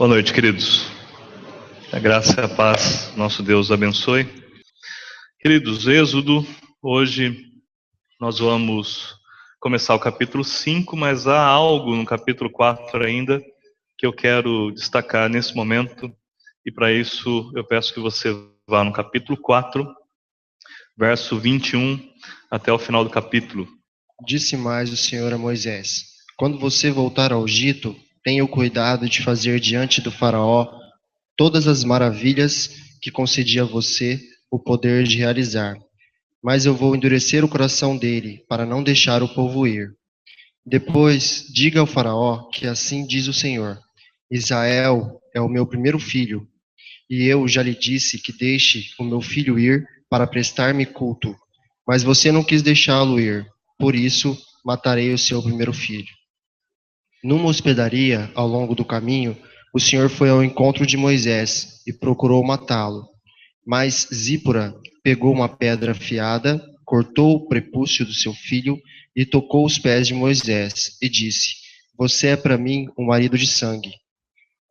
Boa noite, queridos. A graça e a paz, nosso Deus abençoe. Queridos, Êxodo, hoje nós vamos começar o capítulo 5, mas há algo no capítulo 4 ainda que eu quero destacar nesse momento, e para isso eu peço que você vá no capítulo 4, verso 21 até o final do capítulo. Disse mais o Senhor a Moisés: Quando você voltar ao Egito, tenha o cuidado de fazer diante do Faraó todas as maravilhas que concedi a você o poder de realizar. Mas eu vou endurecer o coração dele, para não deixar o povo ir. Depois, diga ao Faraó que assim diz o Senhor: Israel é o meu primeiro filho, e eu já lhe disse que deixe o meu filho ir para prestar-me culto. Mas você não quis deixá-lo ir, por isso matarei o seu primeiro filho. Numa hospedaria, ao longo do caminho, o Senhor foi ao encontro de Moisés e procurou matá-lo. Mas Zípora pegou uma pedra afiada, cortou o prepúcio do seu filho e tocou os pés de Moisés e disse: Você é para mim um marido de sangue.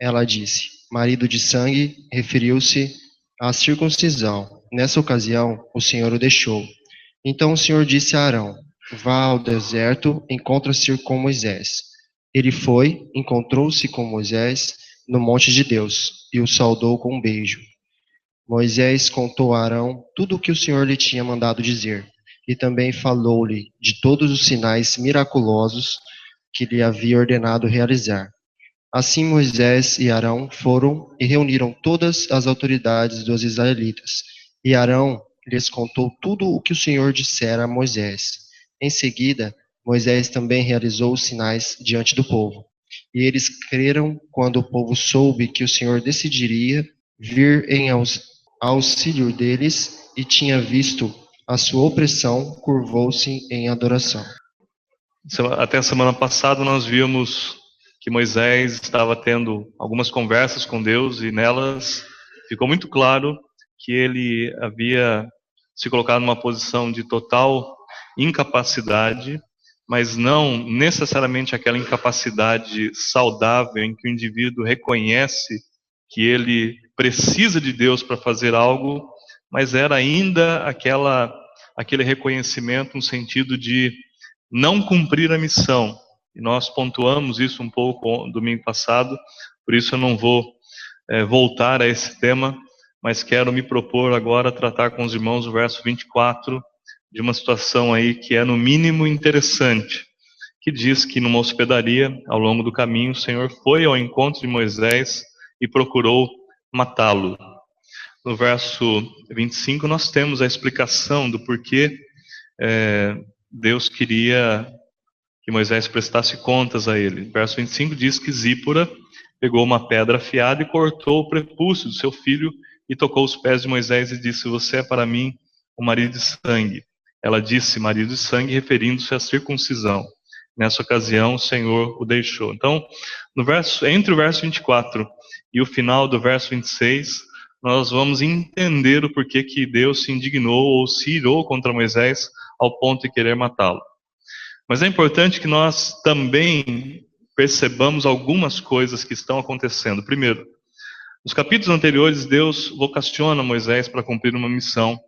Ela disse: Marido de sangue referiu-se à circuncisão. Nessa ocasião, o Senhor o deixou. Então o Senhor disse a Arão: Vá ao deserto, encontra-se com Moisés. Ele foi, encontrou-se com Moisés no monte de Deus e o saudou com um beijo. Moisés contou a Arão tudo o que o Senhor lhe tinha mandado dizer, e também falou-lhe de todos os sinais miraculosos que lhe havia ordenado realizar. Assim Moisés e Arão foram e reuniram todas as autoridades dos israelitas. E Arão lhes contou tudo o que o Senhor dissera a Moisés. Em seguida, Moisés também realizou os sinais diante do povo. E eles creram quando o povo soube que o Senhor decidiria vir em auxílio deles e tinha visto a sua opressão, curvou-se em adoração. Até a semana passada nós vimos que Moisés estava tendo algumas conversas com Deus e nelas ficou muito claro que ele havia se colocado numa posição de total incapacidade, mas não necessariamente aquela incapacidade saudável em que o indivíduo reconhece que ele precisa de Deus para fazer algo, mas era ainda aquela aquele reconhecimento no sentido de não cumprir a missão, e nós pontuamos isso um pouco domingo passado, por isso eu não vou é, voltar a esse tema, mas quero me propor agora a tratar com os irmãos o verso 24 de uma situação aí que é no mínimo interessante, que diz que numa hospedaria, ao longo do caminho, o Senhor foi ao encontro de Moisés e procurou matá-lo. No verso 25 nós temos a explicação do porquê é, Deus queria que Moisés prestasse contas a ele. Verso 25 diz que Zípora pegou uma pedra afiada e cortou o prepúcio do seu filho e tocou os pés de Moisés e disse: Você é para mim o marido de sangue. Ela disse marido de sangue, referindo-se à circuncisão. Nessa ocasião, o Senhor o deixou. Então, no verso, entre o verso 24 e o final do verso 26, nós vamos entender o porquê que Deus se indignou ou se irou contra Moisés ao ponto de querer matá-lo. Mas é importante que nós também percebamos algumas coisas que estão acontecendo. Primeiro, nos capítulos anteriores, Deus vocaciona Moisés para cumprir uma missão.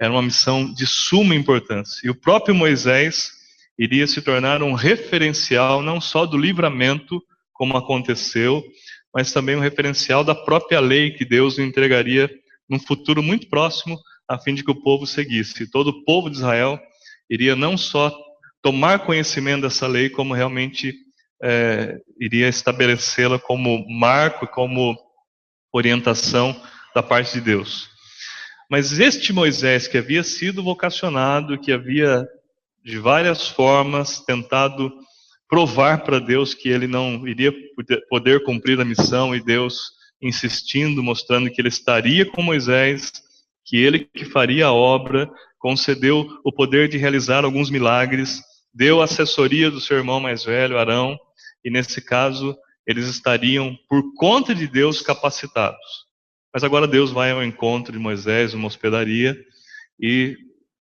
Era uma missão de suma importância. E o próprio Moisés iria se tornar um referencial não só do livramento, como aconteceu, mas também um referencial da própria lei que Deus entregaria num futuro muito próximo, a fim de que o povo seguisse. Todo o povo de Israel iria não só tomar conhecimento dessa lei como realmente é, iria estabelecê-la como marco, como orientação da parte de Deus. Mas este Moisés que havia sido vocacionado, que havia de várias formas tentado provar para Deus que ele não iria poder cumprir a missão e Deus insistindo, mostrando que ele estaria com Moisés, que ele que faria a obra, concedeu o poder de realizar alguns milagres, deu assessoria do seu irmão mais velho, Arão, e nesse caso eles estariam, por conta de Deus, capacitados. Mas agora Deus vai ao encontro de Moisés, uma hospedaria, e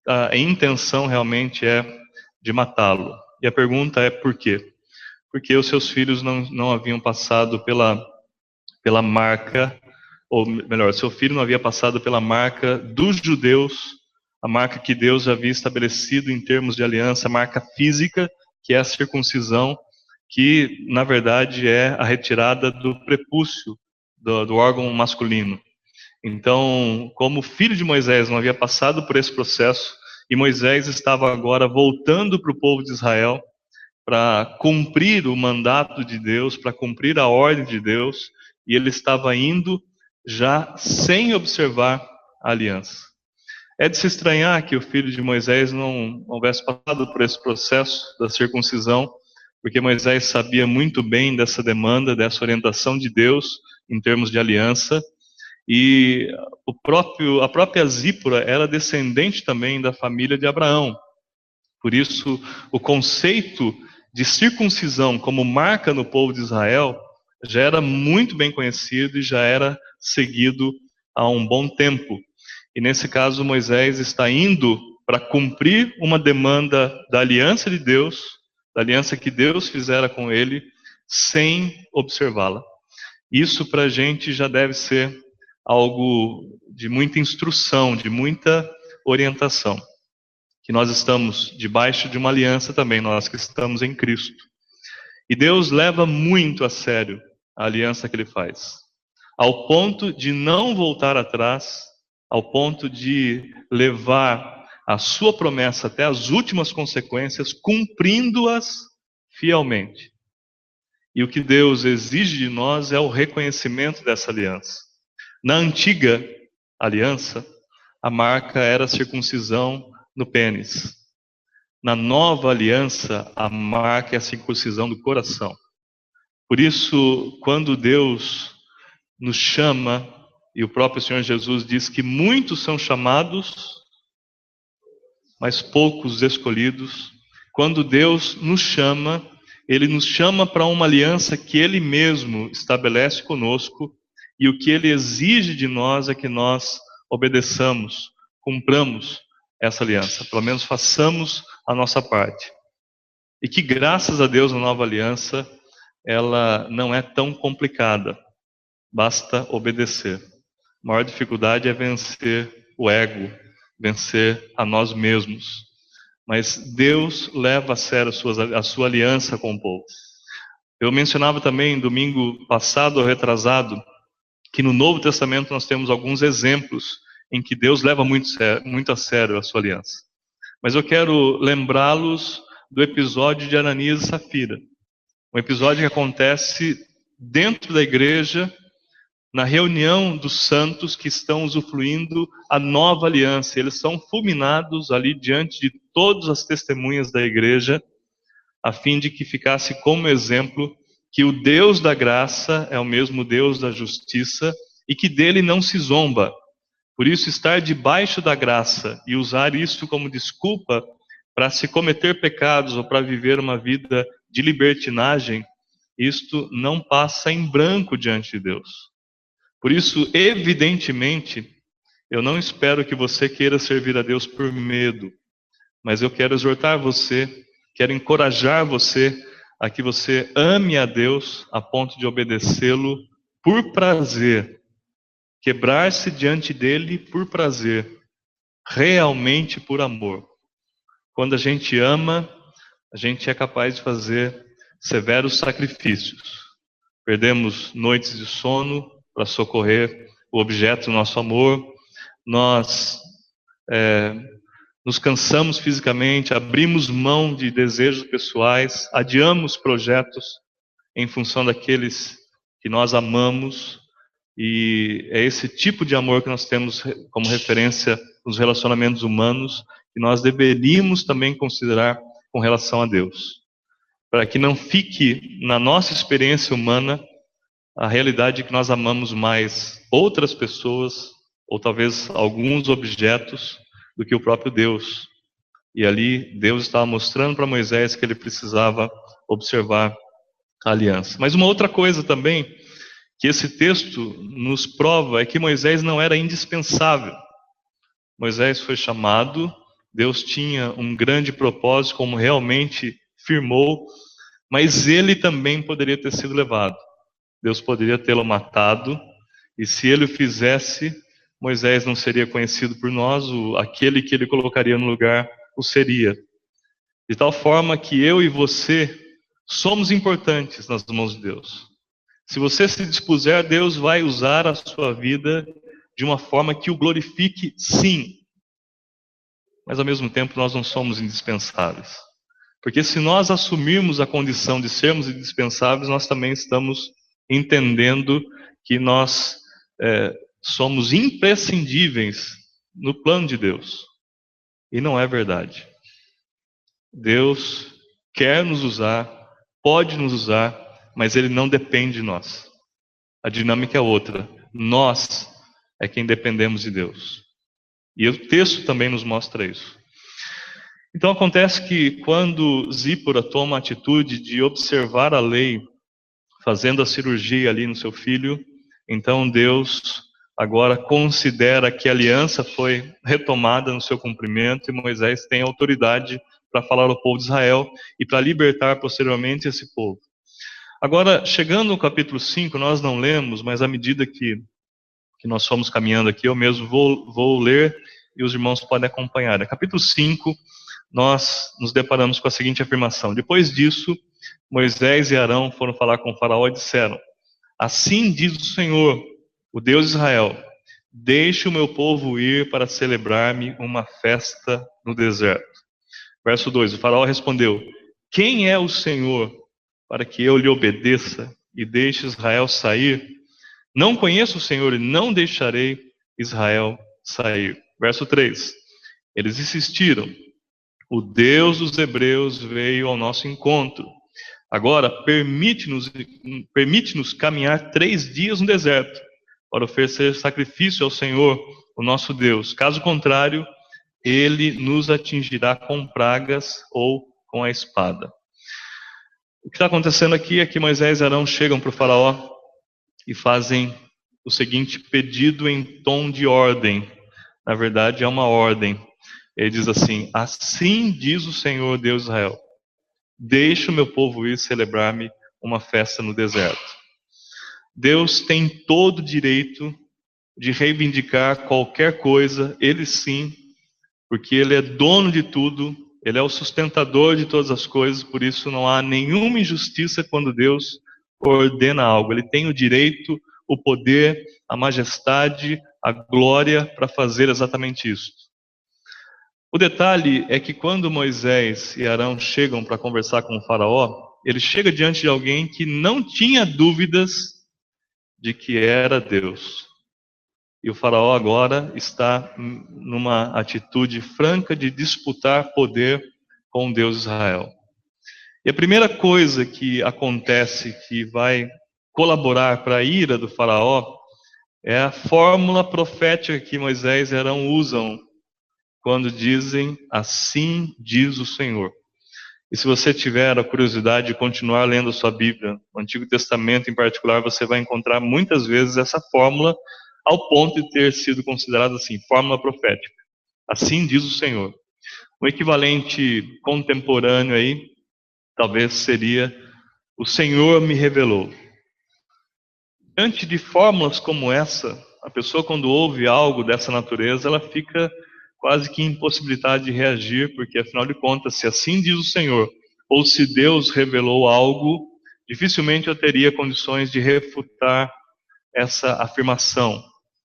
a intenção realmente é de matá-lo. E a pergunta é por quê? Porque os seus filhos não, não haviam passado pela pela marca, ou melhor, seu filho não havia passado pela marca dos judeus, a marca que Deus havia estabelecido em termos de aliança, a marca física, que é a circuncisão, que na verdade é a retirada do prepúcio do, do órgão masculino. Então, como filho de Moisés não havia passado por esse processo, e Moisés estava agora voltando para o povo de Israel para cumprir o mandato de Deus, para cumprir a ordem de Deus, e ele estava indo já sem observar a aliança. É de se estranhar que o filho de Moisés não houvesse passado por esse processo da circuncisão, porque Moisés sabia muito bem dessa demanda, dessa orientação de Deus em termos de aliança, e o próprio, a própria Zípora era descendente também da família de Abraão. Por isso, o conceito de circuncisão como marca no povo de Israel já era muito bem conhecido e já era seguido há um bom tempo. E nesse caso, Moisés está indo para cumprir uma demanda da aliança de Deus, da aliança que Deus fizera com ele, sem observá-la. Isso para a gente já deve ser algo de muita instrução, de muita orientação. Que nós estamos debaixo de uma aliança também, nós que estamos em Cristo. E Deus leva muito a sério a aliança que ele faz, ao ponto de não voltar atrás, ao ponto de levar a sua promessa até as últimas consequências, cumprindo-as fielmente. E o que Deus exige de nós é o reconhecimento dessa aliança. Na antiga aliança, a marca era a circuncisão no pênis. Na nova aliança, a marca é a circuncisão do coração. Por isso, quando Deus nos chama, e o próprio Senhor Jesus diz que muitos são chamados, mas poucos escolhidos, quando Deus nos chama, Ele nos chama para uma aliança que Ele mesmo estabelece conosco e o que ele exige de nós é que nós obedeçamos, cumpramos essa aliança, pelo menos façamos a nossa parte. E que graças a Deus a nova aliança, ela não é tão complicada. Basta obedecer. A maior dificuldade é vencer o ego, vencer a nós mesmos. Mas Deus leva a sério a sua, aliança com o povo. Eu mencionava também domingo passado ou retrasado que no Novo Testamento nós temos alguns exemplos em que Deus leva muito, muito a sério a sua aliança. Mas eu quero lembrá-los do episódio de Ananias e Safira. Um episódio que acontece dentro da igreja, na reunião dos santos que estão usufruindo a nova aliança. Eles são fulminados ali diante de todas as testemunhas da igreja, a fim de que ficasse como exemplo que o Deus da graça é o mesmo Deus da justiça e que dele não se zomba. Por isso, estar debaixo da graça e usar isso como desculpa para se cometer pecados ou para viver uma vida de libertinagem, isto não passa em branco diante de Deus. Por isso, evidentemente, eu não espero que você queira servir a Deus por medo, mas eu quero exortar você, quero encorajar você a que você ame a Deus a ponto de obedecê-lo por prazer, quebrar-se diante dele por prazer, realmente por amor. Quando a gente ama, a gente é capaz de fazer severos sacrifícios. Perdemos noites de sono para socorrer o objeto do nosso amor, nós é, nos cansamos fisicamente, abrimos mão de desejos pessoais, adiamos projetos em função daqueles que nós amamos, e é esse tipo de amor que nós temos como referência nos relacionamentos humanos, que nós deveríamos também considerar com relação a Deus. Para que não fique na nossa experiência humana a realidade de que nós amamos mais outras pessoas, ou talvez alguns objetos, do que o próprio Deus. E ali Deus estava mostrando para Moisés que ele precisava observar a aliança. Mas uma outra coisa também que esse texto nos prova é que Moisés não era indispensável. Moisés foi chamado, Deus tinha um grande propósito, como realmente firmou, mas ele também poderia ter sido levado. Deus poderia tê-lo matado, e se ele o fizesse, Moisés não seria conhecido por nós, o, aquele que ele colocaria no lugar o seria. De tal forma que eu e você somos importantes nas mãos de Deus. Se você se dispuser, Deus vai usar a sua vida de uma forma que o glorifique, sim. Mas ao mesmo tempo nós não somos indispensáveis. Porque se nós assumirmos a condição de sermos indispensáveis, nós também estamos entendendo que nós é, somos imprescindíveis no plano de Deus. E não é verdade. Deus quer nos usar, pode nos usar, mas ele não depende de nós. A dinâmica é outra. Nós é quem dependemos de Deus. E o texto também nos mostra isso. Então acontece que quando Zípora toma a atitude de observar a lei, fazendo a cirurgia ali no seu filho, então Deus agora considera que a aliança foi retomada no seu cumprimento e Moisés tem autoridade para falar ao povo de Israel e para libertar posteriormente esse povo. Agora, chegando no capítulo 5, nós não lemos, mas à medida que, que nós fomos caminhando aqui, eu mesmo vou, vou ler e os irmãos podem acompanhar. No capítulo 5, nós nos deparamos com a seguinte afirmação: Depois disso, Moisés e Arão foram falar com Faraó e disseram: Assim diz o Senhor, o Deus de Israel: Deixe o meu povo ir para celebrar-me uma festa no deserto. Verso 2: O Faraó respondeu: Quem é o Senhor para que eu lhe obedeça e deixe Israel sair? Não conheço o Senhor e não deixarei Israel sair. Verso 3: Eles insistiram: O Deus dos Hebreus veio ao nosso encontro Agora, permite-nos permite caminhar três dias no deserto para oferecer sacrifício ao Senhor, o nosso Deus. Caso contrário, ele nos atingirá com pragas ou com a espada. O que está acontecendo aqui é que Moisés e Arão chegam para o faraó e fazem o seguinte pedido em tom de ordem. Na verdade, é uma ordem. Ele diz assim: Assim diz o Senhor Deus de Israel Deixe o meu povo ir celebrar-me uma festa no deserto. Deus tem todo o direito de reivindicar qualquer coisa, ele sim, porque ele é dono de tudo, ele é o sustentador de todas as coisas, por isso não há nenhuma injustiça quando Deus ordena algo. Ele tem o direito, o poder, a majestade, a glória para fazer exatamente isso. O detalhe é que quando Moisés e Arão chegam para conversar com o Faraó, ele chega diante de alguém que não tinha dúvidas de que era Deus. E o Faraó agora está numa atitude franca de disputar poder com Deus de Israel. E a primeira coisa que acontece que vai colaborar para a ira do Faraó é a fórmula profética que Moisés e Arão usam quando dizem assim diz o Senhor. E se você tiver a curiosidade de continuar lendo a sua Bíblia, o Antigo Testamento em particular, você vai encontrar muitas vezes essa fórmula ao ponto de ter sido considerada assim, fórmula profética. Assim diz o Senhor. O equivalente contemporâneo aí, talvez seria o Senhor me revelou. Diante de fórmulas como essa, a pessoa quando ouve algo dessa natureza, ela fica quase que impossibilidade de reagir, porque afinal de contas, se assim diz o Senhor, ou se Deus revelou algo, dificilmente eu teria condições de refutar essa afirmação.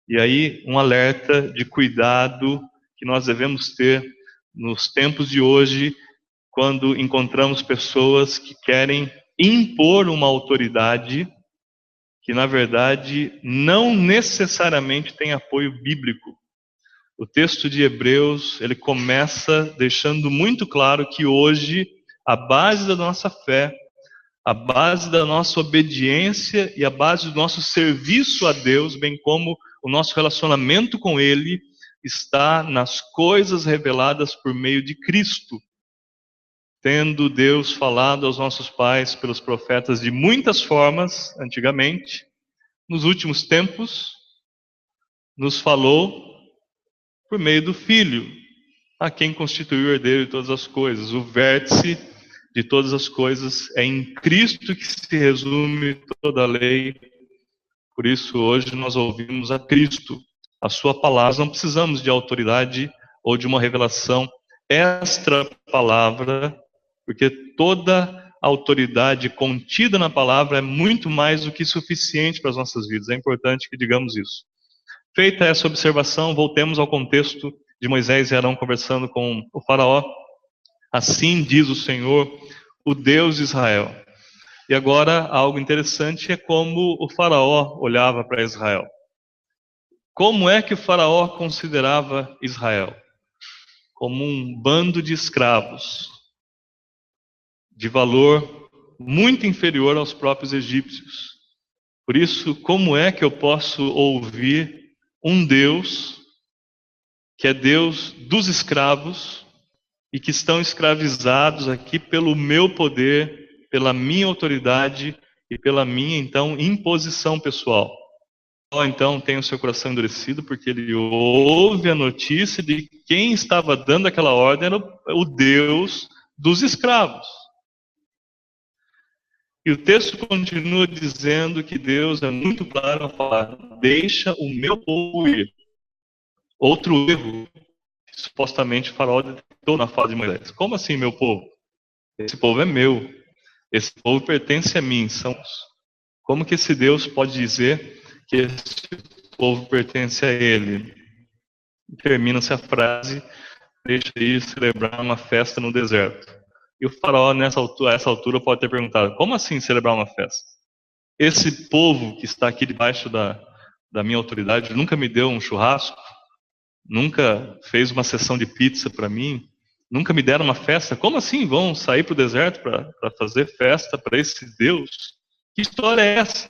E aí, um alerta de cuidado que nós devemos ter nos tempos de hoje, quando encontramos pessoas que querem impor uma autoridade que, na verdade, não necessariamente tem apoio bíblico. O texto de Hebreus, ele começa deixando muito claro que hoje a base da nossa fé, a base da nossa obediência e a base do nosso serviço a Deus, bem como o nosso relacionamento com ele, está nas coisas reveladas por meio de Cristo. Tendo Deus falado aos nossos pais pelos profetas de muitas formas, antigamente, nos últimos tempos, nos falou por meio do Filho, a quem constituiu o herdeiro de todas as coisas, o vértice de todas as coisas. É em Cristo que se resume toda a lei. Por isso, hoje nós ouvimos a Cristo, a Sua palavra. Não precisamos de autoridade ou de uma revelação extra palavra, porque toda autoridade contida na palavra é muito mais do que suficiente para as nossas vidas. É importante que digamos isso. Feita essa observação, voltemos ao contexto de Moisés e Arão conversando com o Faraó. Assim diz o Senhor, o Deus de Israel. E agora, algo interessante é como o Faraó olhava para Israel. Como é que o Faraó considerava Israel? Como um bando de escravos, de valor muito inferior aos próprios egípcios. Por isso, como é que eu posso ouvir um Deus que é Deus dos escravos e que estão escravizados aqui pelo meu poder, pela minha autoridade e pela minha então imposição pessoal. Então tem o seu coração endurecido porque ele ouve a notícia de quem estava dando aquela ordem era o Deus dos escravos. E o texto continua dizendo que Deus é muito claro a falar: deixa o meu povo ir. Outro erro supostamente o faraó detectou na fala de Moisés. Como assim, meu povo? Esse povo é meu. Esse povo pertence a mim. São Como que esse Deus pode dizer que esse povo pertence a ele? Termina-se a frase: deixa ir celebrar uma festa no deserto. E o faraó, nessa altura, essa altura, pode ter perguntado: como assim celebrar uma festa? Esse povo que está aqui debaixo da, da minha autoridade nunca me deu um churrasco, nunca fez uma sessão de pizza para mim, nunca me deram uma festa. Como assim vão sair para o deserto para fazer festa para esse Deus? Que história é essa?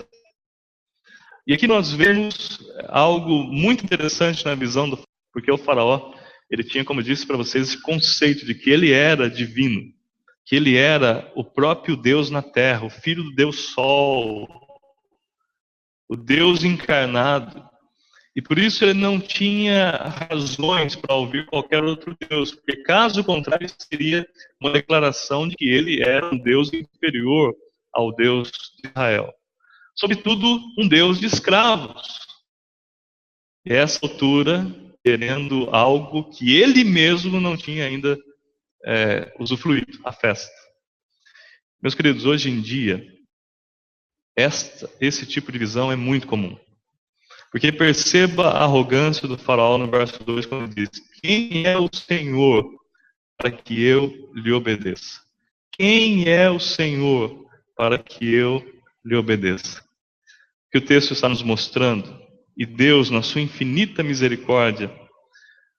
E aqui nós vemos algo muito interessante na visão do porque o faraó, ele tinha, como eu disse para vocês, esse conceito de que ele era divino que ele era o próprio Deus na terra, o filho do Deus Sol, o Deus encarnado. E por isso ele não tinha razões para ouvir qualquer outro Deus, porque caso contrário seria uma declaração de que ele era um Deus inferior ao Deus de Israel. Sobretudo, um Deus de escravos. E essa altura, querendo algo que ele mesmo não tinha ainda é, usufruído, a festa. Meus queridos, hoje em dia, esta, esse tipo de visão é muito comum. Porque perceba a arrogância do faraó no verso 2, quando diz: Quem é o Senhor para que eu lhe obedeça? Quem é o Senhor para que eu lhe obedeça? O que o texto está nos mostrando, e Deus, na sua infinita misericórdia,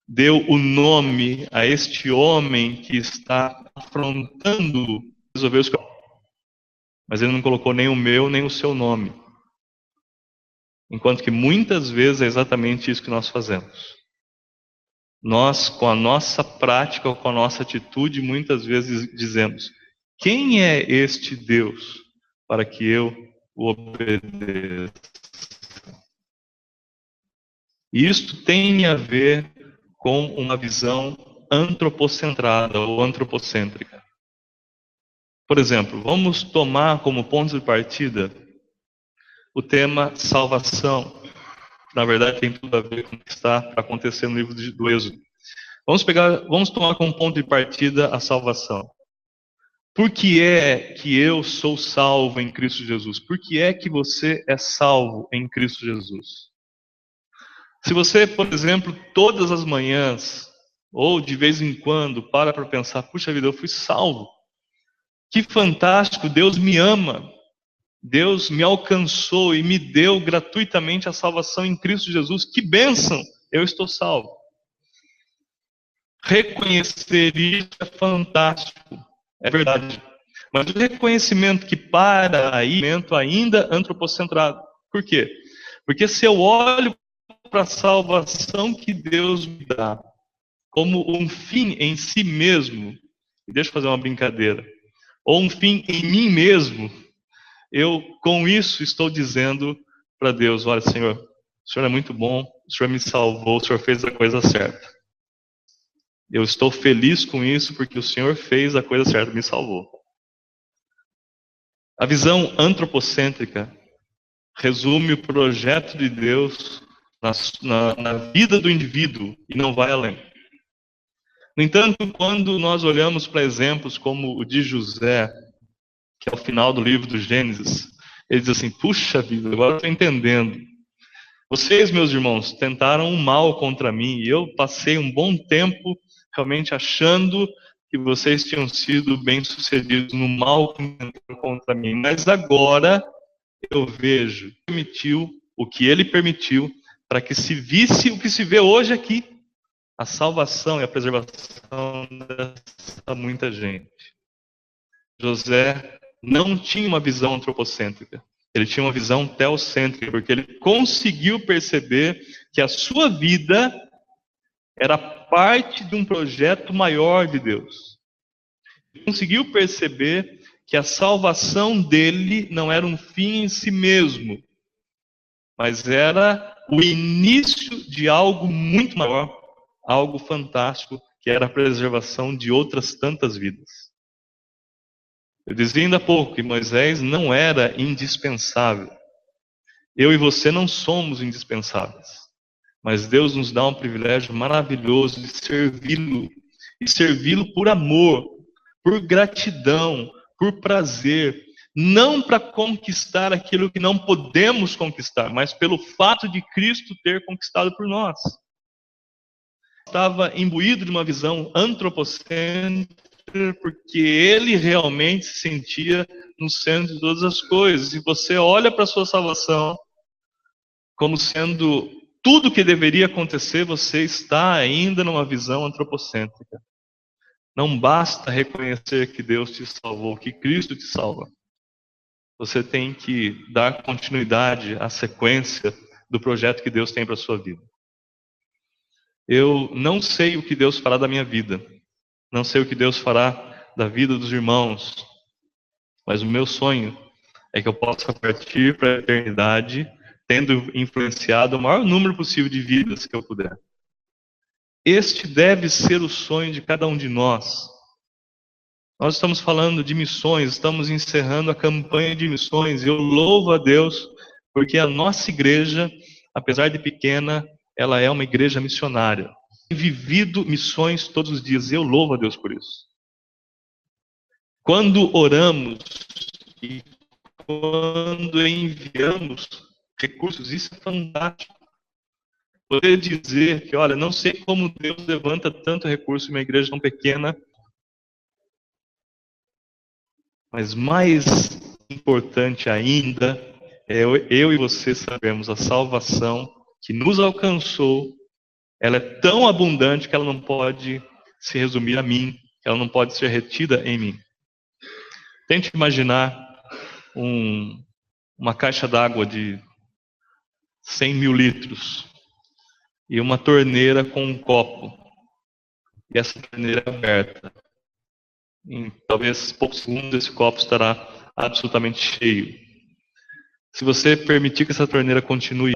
deu o nome a este homem que está afrontando resolver os mas ele não colocou nem o meu nem o seu nome. Enquanto que muitas vezes é exatamente isso que nós fazemos. Nós, com a nossa prática ou com a nossa atitude, muitas vezes dizemos: Quem é este Deus para que eu o obedeça? Isto tem a ver com uma visão antropocentrada ou antropocêntrica. Por exemplo, vamos tomar como ponto de partida o tema salvação. Na verdade, tem tudo a ver com o que está acontecendo no livro do Êxodo. Vamos pegar, vamos tomar como ponto de partida a salvação. Por que é que eu sou salvo em Cristo Jesus? Por que é que você é salvo em Cristo Jesus? Se você, por exemplo, todas as manhãs, ou de vez em quando, para para pensar, puxa vida, eu fui salvo. Que fantástico, Deus me ama. Deus me alcançou e me deu gratuitamente a salvação em Cristo Jesus. Que bênção, eu estou salvo. Reconhecer isso é fantástico, é verdade. Mas o reconhecimento que para aí, ainda antropocentrado. Por quê? Porque se eu olho para a salvação que Deus me dá como um fim em si mesmo, e deixa eu fazer uma brincadeira, ou um fim em mim mesmo, eu com isso estou dizendo para Deus: olha, Senhor, o Senhor é muito bom, o Senhor me salvou, o Senhor fez a coisa certa. Eu estou feliz com isso porque o Senhor fez a coisa certa, me salvou. A visão antropocêntrica resume o projeto de Deus na, na, vida do indivíduo e não vai além. No entanto, quando nós olhamos para exemplos como o de José, que é o final do livro do Gênesis, ele diz assim: Puxa vida, agora estou entendendo. Vocês, meus irmãos, tentaram um mal contra mim e eu passei um bom tempo realmente achando que vocês tinham sido bem-sucedidos no mal contra mim. Mas agora eu vejo, permitiu o que ele permitiu para que se visse o que se vê hoje aqui, a salvação e a preservação dessa muita gente. José não tinha uma visão antropocêntrica. Ele tinha uma visão teocêntrica, porque ele conseguiu perceber que a sua vida era parte de um projeto maior de Deus. Ele conseguiu perceber que a salvação dele não era um fim em si mesmo, mas era o início de algo muito maior, algo fantástico, que era a preservação de outras tantas vidas. Eu dizia ainda há pouco que Moisés não era indispensável. Eu e você não somos indispensáveis. Mas Deus nos dá um privilégio maravilhoso de servi-lo. E servi-lo por amor, por gratidão, por prazer, não para conquistar aquilo que não podemos conquistar, mas pelo fato de Cristo ter conquistado por nós. Estava imbuído de uma visão antropocêntrica, porque ele realmente se sentia no centro de todas as coisas. E você olha para a sua salvação como sendo tudo que deveria acontecer, você está ainda numa visão antropocêntrica. Não basta reconhecer que Deus te salvou, que Cristo te salva. Você tem que dar continuidade à sequência do projeto que Deus tem para a sua vida. Eu não sei o que Deus fará da minha vida, não sei o que Deus fará da vida dos irmãos, mas o meu sonho é que eu possa partir para a eternidade tendo influenciado o maior número possível de vidas que eu puder. Este deve ser o sonho de cada um de nós. Nós estamos falando de missões, estamos encerrando a campanha de missões. Eu louvo a Deus porque a nossa igreja, apesar de pequena, ela é uma igreja missionária. Tem vivido missões todos os dias. Eu louvo a Deus por isso. Quando oramos e quando enviamos recursos, isso é fantástico. Poder dizer que, olha, não sei como Deus levanta tanto recurso em uma igreja tão pequena, mas mais importante ainda é eu e você sabermos a salvação que nos alcançou. Ela é tão abundante que ela não pode se resumir a mim, ela não pode ser retida em mim. Tente imaginar um, uma caixa d'água de 100 mil litros e uma torneira com um copo. E essa torneira é aberta em talvez poucos segundos esse copo estará absolutamente cheio. Se você permitir que essa torneira continue,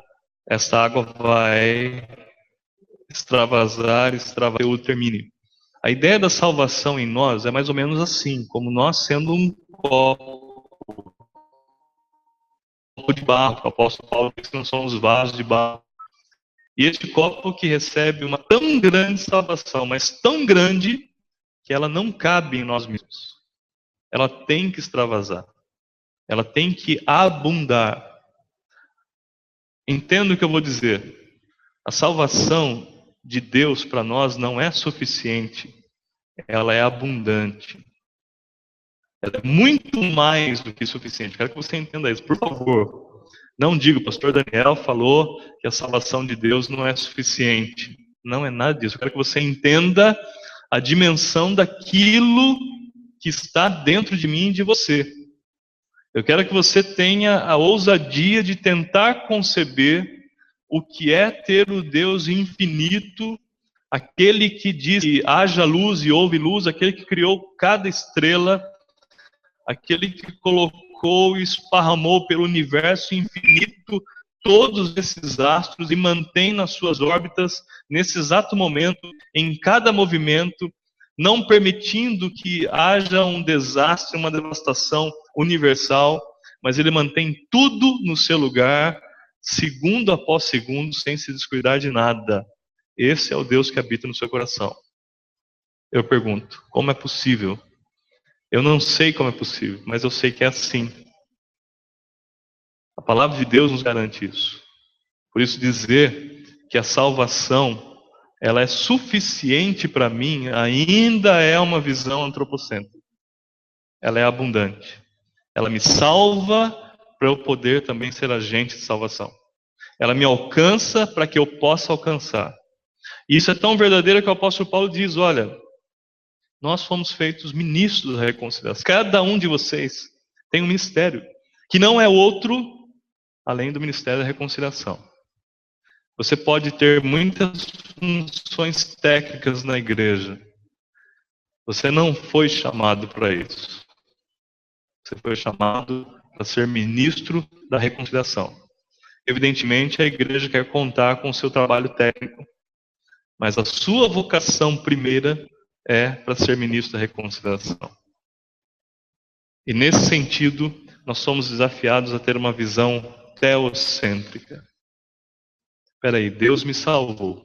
essa água vai extravasar, extravasar, o termine. A ideia da salvação em nós é mais ou menos assim, como nós sendo um copo de barro, o apóstolo Paulo diz que não somos vasos de barro. E este copo que recebe uma tão grande salvação, mas tão grande, que ela não cabe em nós mesmos. Ela tem que extravasar. Ela tem que abundar. Entendo o que eu vou dizer. A salvação de Deus para nós não é suficiente. Ela é abundante. Ela é muito mais do que suficiente. Quero que você entenda isso. Por favor, não diga, o pastor Daniel falou que a salvação de Deus não é suficiente. Não é nada disso. Eu quero que você entenda a dimensão daquilo que está dentro de mim e de você. Eu quero que você tenha a ousadia de tentar conceber o que é ter o Deus infinito, aquele que diz que haja luz e houve luz, aquele que criou cada estrela, aquele que colocou e esparramou pelo universo infinito todos esses astros e mantém nas suas órbitas, nesse exato momento, em cada movimento, não permitindo que haja um desastre, uma devastação universal, mas ele mantém tudo no seu lugar, segundo após segundo, sem se descuidar de nada. Esse é o Deus que habita no seu coração. Eu pergunto, como é possível? Eu não sei como é possível, mas eu sei que é assim. A palavra de Deus nos garante isso. Por isso dizer que a salvação ela é suficiente para mim ainda é uma visão antropocêntrica. Ela é abundante. Ela me salva para eu poder também ser agente de salvação. Ela me alcança para que eu possa alcançar. E isso é tão verdadeiro que o apóstolo Paulo diz: olha, nós fomos feitos ministros da reconciliação. Cada um de vocês tem um ministério que não é outro além do ministério da reconciliação. Você pode ter muitas funções técnicas na igreja. Você não foi chamado para isso. Você foi chamado para ser ministro da reconciliação. Evidentemente, a igreja quer contar com o seu trabalho técnico, mas a sua vocação primeira é para ser ministro da reconciliação. E nesse sentido, nós somos desafiados a ter uma visão teocêntrica. Espera aí, Deus me salvou,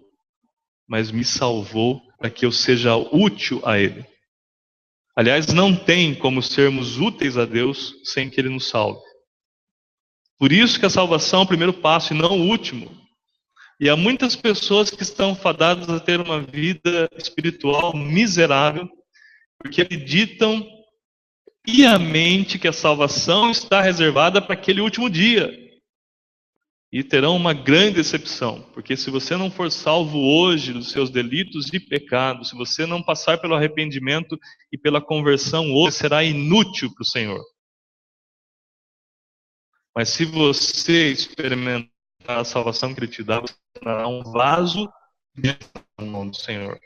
mas me salvou para que eu seja útil a Ele. Aliás, não tem como sermos úteis a Deus sem que Ele nos salve. Por isso que a salvação é o primeiro passo e não o último. E há muitas pessoas que estão fadadas a ter uma vida espiritual miserável, porque acreditam piamente que a salvação está reservada para aquele último dia e terão uma grande decepção, porque se você não for salvo hoje dos seus delitos e pecados, se você não passar pelo arrependimento e pela conversão hoje, será inútil para o Senhor. Mas se você experimentar a salvação que Ele te dá, você será um vaso no nome do Senhor.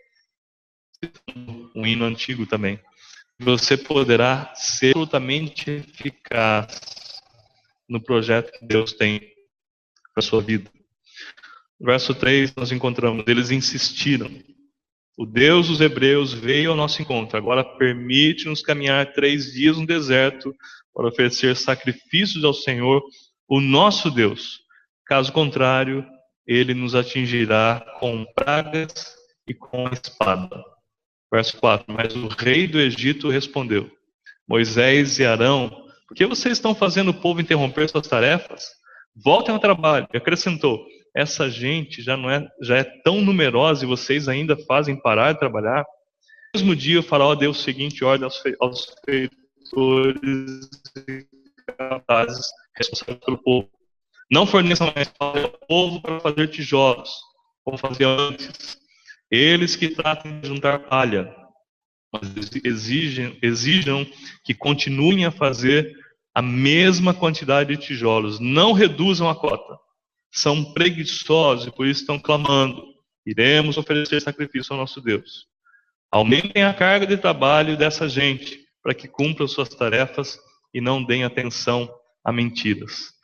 Um hino antigo também. Você poderá ser absolutamente eficaz no projeto que Deus tem para sua vida. Verso 3, nós encontramos, eles insistiram. O Deus dos Hebreus veio ao nosso encontro. Agora permite-nos caminhar três dias no deserto para oferecer sacrifícios ao Senhor, o nosso Deus. Caso contrário, ele nos atingirá com pragas e com espada. Verso 4: Mas o rei do Egito respondeu: Moisés e Arão, por que vocês estão fazendo o povo interromper suas tarefas? Voltem ao trabalho. Acrescentou: essa gente já não é já é tão numerosa e vocês ainda fazem parar de trabalhar. No mesmo dia, o faraó deu a seguinte ordem aos, fe aos feitores e capazes responsáveis pelo povo: não forneçam mais ao povo para fazer tijolos, como faziam antes. Eles que tratem de juntar palha, mas exigem, exijam que continuem a fazer a mesma quantidade de tijolos. Não reduzam a cota. São preguiçosos e por isso estão clamando. Iremos oferecer sacrifício ao nosso Deus. Aumentem a carga de trabalho dessa gente para que cumpram suas tarefas e não deem atenção a mentiras.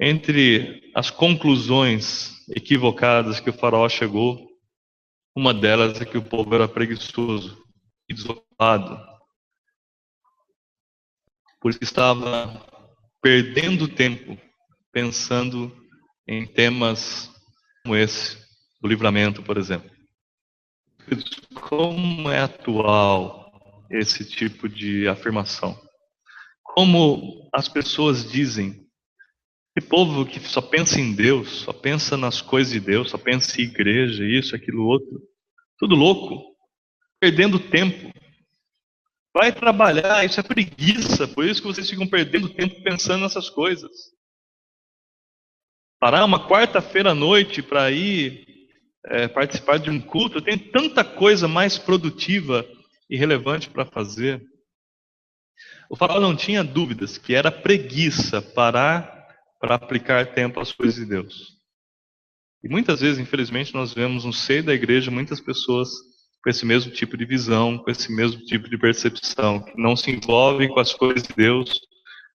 Entre as conclusões equivocadas que o faraó chegou, uma delas é que o povo era preguiçoso e desocupado por isso estava perdendo tempo pensando em temas como esse, do livramento, por exemplo. Como é atual esse tipo de afirmação? Como as pessoas dizem, esse povo que só pensa em Deus, só pensa nas coisas de Deus, só pensa em igreja, isso, aquilo, outro, tudo louco, perdendo tempo, Vai trabalhar, isso é preguiça, por isso que vocês ficam perdendo tempo pensando nessas coisas. Parar uma quarta-feira à noite para ir é, participar de um culto, tem tanta coisa mais produtiva e relevante para fazer. O faraó não tinha dúvidas que era preguiça parar para aplicar tempo às coisas de Deus. E muitas vezes, infelizmente, nós vemos no seio da igreja muitas pessoas com esse mesmo tipo de visão, com esse mesmo tipo de percepção, que não se envolvem com as coisas de Deus,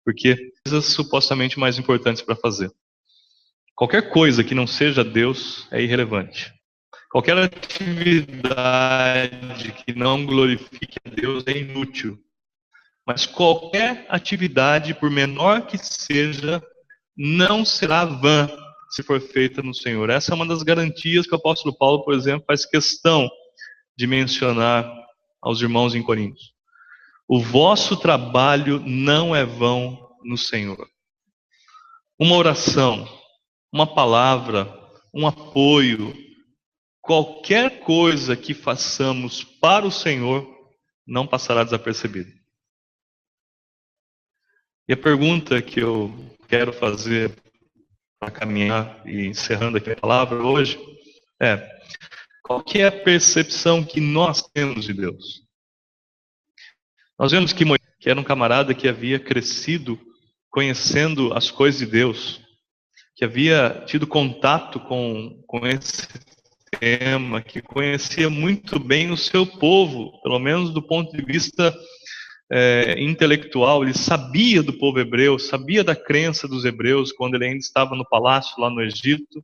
porque coisas supostamente mais importantes para fazer. Qualquer coisa que não seja Deus é irrelevante. Qualquer atividade que não glorifique a Deus é inútil. Mas qualquer atividade, por menor que seja, não será vã se for feita no Senhor. Essa é uma das garantias que o apóstolo Paulo, por exemplo, faz questão de mencionar aos irmãos em Corinto. O vosso trabalho não é vão no Senhor. Uma oração, uma palavra, um apoio, qualquer coisa que façamos para o Senhor não passará desapercebido. E a pergunta que eu quero fazer para caminhar e encerrando aqui a palavra hoje é: qual que é a percepção que nós temos de Deus? Nós vemos que Moisés, que era um camarada que havia crescido conhecendo as coisas de Deus, que havia tido contato com, com esse tema, que conhecia muito bem o seu povo, pelo menos do ponto de vista é, intelectual, ele sabia do povo hebreu, sabia da crença dos hebreus quando ele ainda estava no palácio lá no Egito.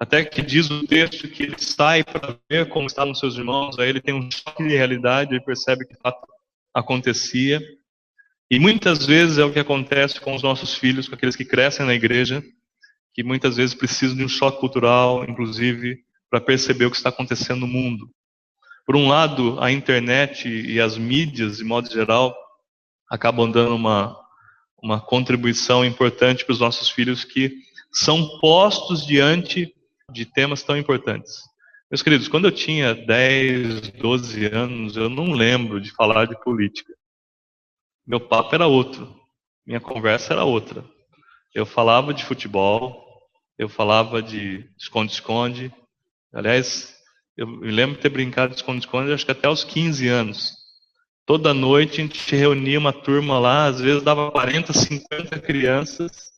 Até que diz o texto que ele sai para ver como estavam seus irmãos, aí ele tem um choque de realidade, ele percebe que acontecia. E muitas vezes é o que acontece com os nossos filhos, com aqueles que crescem na igreja, que muitas vezes precisam de um choque cultural, inclusive, para perceber o que está acontecendo no mundo. Por um lado, a internet e as mídias, de modo geral, acabam dando uma, uma contribuição importante para os nossos filhos que são postos diante de temas tão importantes. Meus queridos, quando eu tinha 10, 12 anos, eu não lembro de falar de política. Meu papo era outro, minha conversa era outra. Eu falava de futebol, eu falava de esconde-esconde. Aliás, eu me lembro de ter brincado de esconde-esconde, acho que até aos 15 anos. Toda noite a gente reunia uma turma lá, às vezes dava 40, 50 crianças.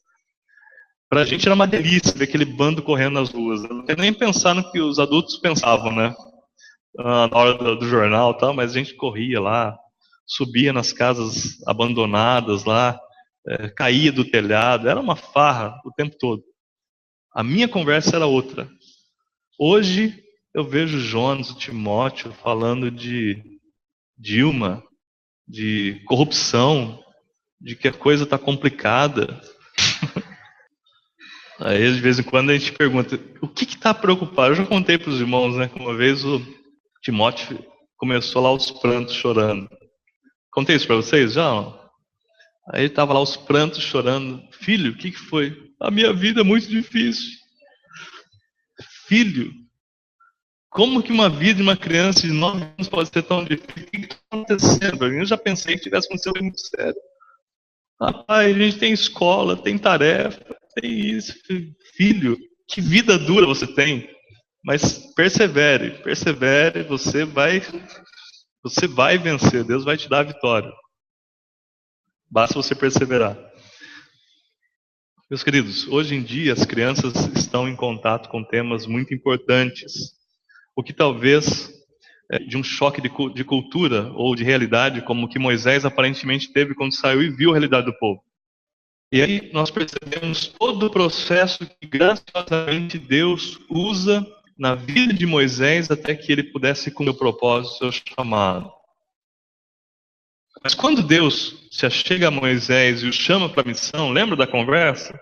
Para a gente era uma delícia ver aquele bando correndo nas ruas. Eu não tenho nem pensar no que os adultos pensavam, né? Ah, na hora do, do jornal tal, mas a gente corria lá, subia nas casas abandonadas lá, é, caía do telhado, era uma farra o tempo todo. A minha conversa era outra. Hoje eu vejo Jonas, o Timóteo falando de Dilma, de corrupção, de que a coisa está complicada. Aí, de vez em quando, a gente pergunta: o que está preocupado? Eu já contei para os irmãos, né? Uma vez o Timóteo começou lá os prantos chorando. Contei isso para vocês já? Aí estava lá os prantos chorando. Filho, o que, que foi? A minha vida é muito difícil. Filho, como que uma vida de uma criança de 9 anos pode ser tão difícil? O que está acontecendo? Eu já pensei que tivesse acontecido muito sério. Rapaz, a gente tem escola, tem tarefa, tem isso. Filho, que vida dura você tem. Mas persevere, persevere, você vai, você vai vencer, Deus vai te dar a vitória. Basta você perseverar. Meus queridos, hoje em dia as crianças estão em contato com temas muito importantes o que talvez é, de um choque de, de cultura ou de realidade, como o que Moisés aparentemente teve quando saiu e viu a realidade do povo. E aí nós percebemos todo o processo que graciosamente Deus usa na vida de Moisés até que ele pudesse cumprir o propósito, seu chamado. Mas quando Deus se achega a Moisés e o chama para a missão, lembra da conversa?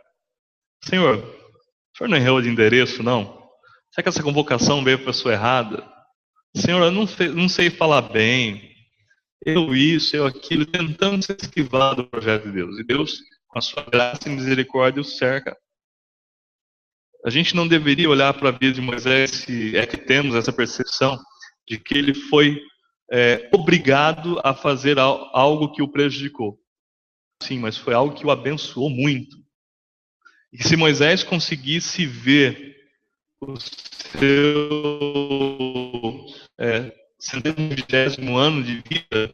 Senhor, o senhor não errou de endereço, não? Será que essa convocação veio para a pessoa errada? Senhor, eu não, não sei falar bem. Eu isso, eu aquilo, tentando se esquivar do projeto de Deus. E Deus, com a sua graça e misericórdia, o cerca. A gente não deveria olhar para a vida de Moisés se é que temos essa percepção de que ele foi é, obrigado a fazer algo que o prejudicou. Sim, mas foi algo que o abençoou muito. E se Moisés conseguisse ver o seu é, centésimo ano de vida,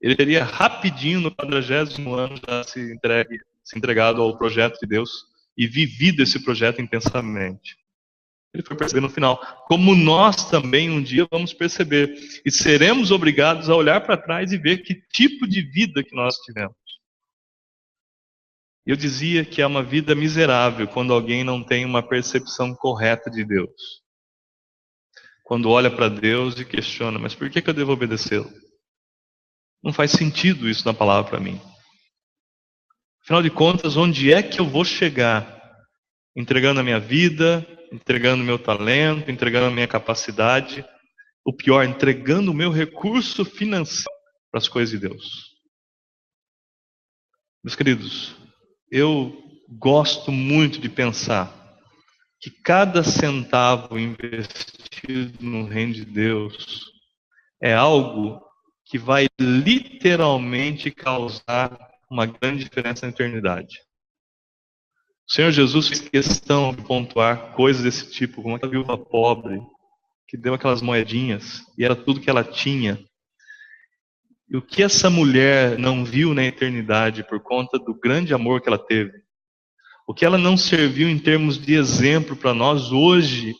ele teria rapidinho no quadragésimo ano já se, entregue, se entregado ao projeto de Deus e vivido esse projeto intensamente. Ele foi perceber no final, como nós também um dia vamos perceber e seremos obrigados a olhar para trás e ver que tipo de vida que nós tivemos. Eu dizia que é uma vida miserável quando alguém não tem uma percepção correta de Deus. quando olha para Deus e questiona: mas por que, que eu devo obedecê-lo? Não faz sentido isso na palavra para mim. Afinal de contas, onde é que eu vou chegar? Entregando a minha vida, entregando meu talento, entregando a minha capacidade, o pior, entregando o meu recurso financeiro para as coisas de Deus. Meus queridos, eu gosto muito de pensar que cada centavo investido no reino de Deus é algo que vai literalmente causar uma grande diferença na eternidade. O Senhor Jesus fez questão de pontuar coisas desse tipo, como aquela viúva pobre que deu aquelas moedinhas e era tudo que ela tinha. E o que essa mulher não viu na eternidade por conta do grande amor que ela teve? O que ela não serviu em termos de exemplo para nós hoje,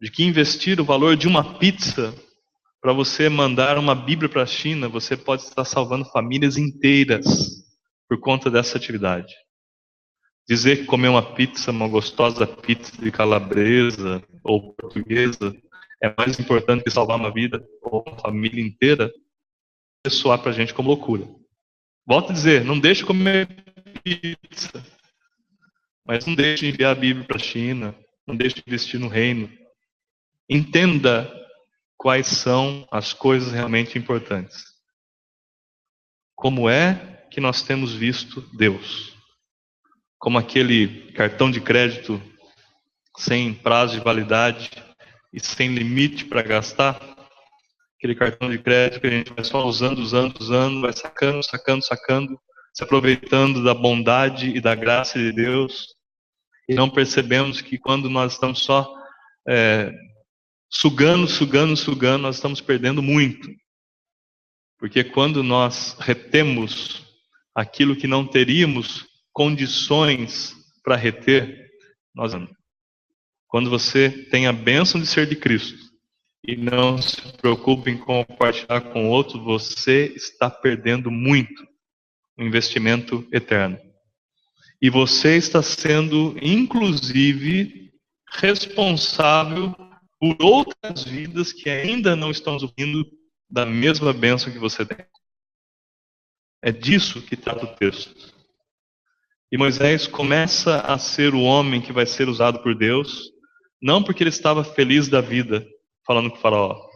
de que investir o valor de uma pizza para você mandar uma Bíblia para a China, você pode estar salvando famílias inteiras por conta dessa atividade. Dizer que comer uma pizza, uma gostosa pizza de calabresa ou portuguesa, é mais importante que salvar uma vida ou uma família inteira, é soar para a gente como loucura. Volto a dizer, não deixe comer pizza, mas não deixe enviar a Bíblia para a China, não deixe investir no reino. Entenda quais são as coisas realmente importantes. Como é que nós temos visto Deus? Como aquele cartão de crédito sem prazo de validade e sem limite para gastar? Aquele cartão de crédito que a gente vai só usando, usando, usando, vai sacando, sacando, sacando, se aproveitando da bondade e da graça de Deus. E não percebemos que quando nós estamos só é, sugando, sugando, sugando, nós estamos perdendo muito. Porque quando nós retemos aquilo que não teríamos condições para reter, nós quando você tem a bênção de ser de Cristo e não se preocupa em compartilhar com outros, você está perdendo muito o investimento eterno. E você está sendo, inclusive, responsável por outras vidas que ainda não estão usufruindo da mesma bênção que você tem. É disso que trata o texto. E Moisés começa a ser o homem que vai ser usado por Deus, não porque ele estava feliz da vida, falando com o faraó.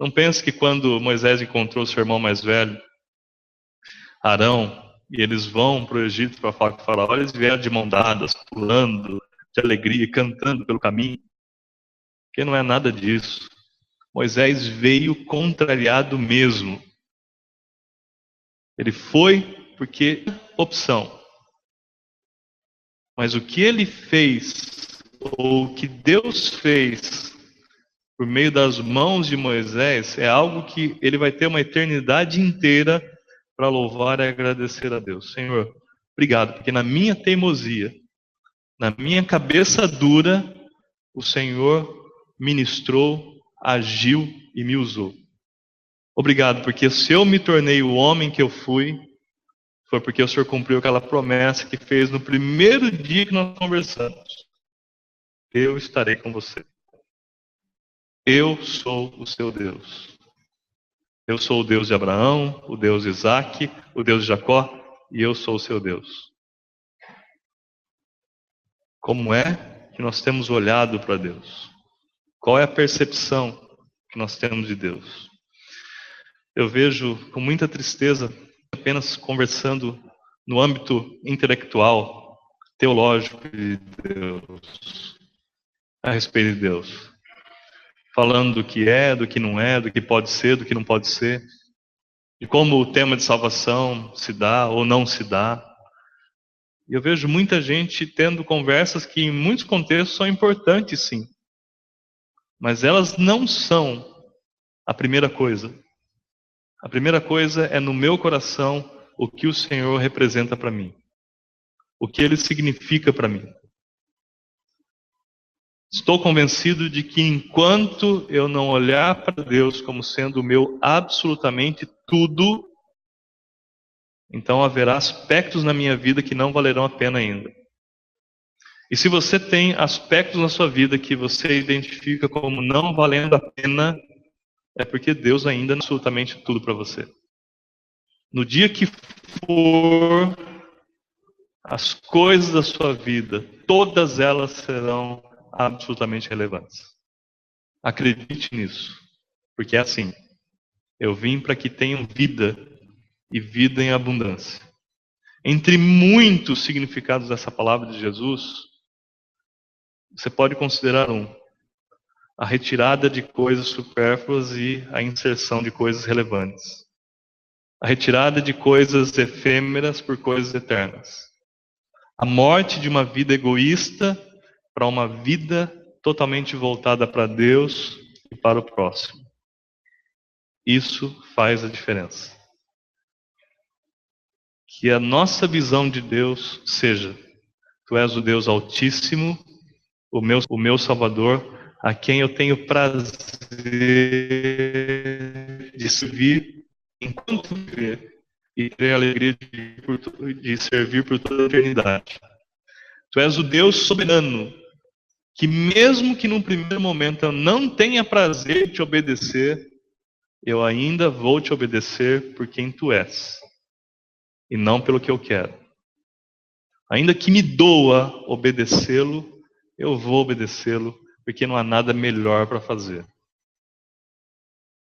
Não pense que quando Moisés encontrou seu irmão mais velho, Arão, e eles vão para o Egito para falar com o faraó, eles vieram de mão dadas, pulando, de alegria, cantando pelo caminho. Porque não é nada disso. Moisés veio contrariado mesmo. Ele foi porque opção. Mas o que ele fez, ou o que Deus fez por meio das mãos de Moisés, é algo que ele vai ter uma eternidade inteira para louvar e agradecer a Deus. Senhor, obrigado, porque na minha teimosia, na minha cabeça dura, o Senhor ministrou, agiu e me usou. Obrigado, porque se eu me tornei o homem que eu fui, foi porque o Senhor cumpriu aquela promessa que fez no primeiro dia que nós conversamos. Eu estarei com você. Eu sou o seu Deus. Eu sou o Deus de Abraão, o Deus de Isaac, o Deus de Jacó, e eu sou o seu Deus. Como é que nós temos olhado para Deus? Qual é a percepção que nós temos de Deus? Eu vejo com muita tristeza, apenas conversando no âmbito intelectual, teológico de Deus, a respeito de Deus. Falando do que é, do que não é, do que pode ser, do que não pode ser, de como o tema de salvação se dá ou não se dá. E eu vejo muita gente tendo conversas que, em muitos contextos, são importantes, sim. Mas elas não são a primeira coisa. A primeira coisa é no meu coração o que o Senhor representa para mim. O que ele significa para mim. Estou convencido de que enquanto eu não olhar para Deus como sendo o meu absolutamente tudo, então haverá aspectos na minha vida que não valerão a pena ainda. E se você tem aspectos na sua vida que você identifica como não valendo a pena, é porque Deus ainda não é absolutamente tudo para você. No dia que for as coisas da sua vida, todas elas serão absolutamente relevantes. Acredite nisso, porque é assim. Eu vim para que tenham vida e vida em abundância. Entre muitos significados dessa palavra de Jesus, você pode considerar um: a retirada de coisas supérfluas e a inserção de coisas relevantes. A retirada de coisas efêmeras por coisas eternas. A morte de uma vida egoísta para uma vida totalmente voltada para Deus e para o próximo. Isso faz a diferença. Que a nossa visão de Deus seja: Tu és o Deus Altíssimo, o meu, o meu Salvador, a quem eu tenho prazer de servir enquanto viver e ter a alegria de, de servir por toda a eternidade. Tu és o Deus soberano, que mesmo que num primeiro momento eu não tenha prazer de te obedecer, eu ainda vou te obedecer por quem tu és, e não pelo que eu quero. Ainda que me doa obedecê-lo, eu vou obedecê-lo, porque não há nada melhor para fazer.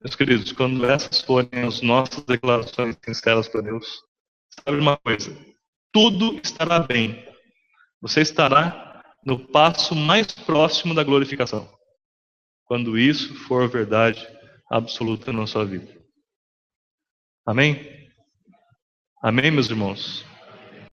Meus queridos, quando essas forem as nossas declarações sinceras para Deus, sabe uma coisa? Tudo estará bem. Você estará no passo mais próximo da glorificação. Quando isso for verdade absoluta na sua vida. Amém? Amém, meus irmãos?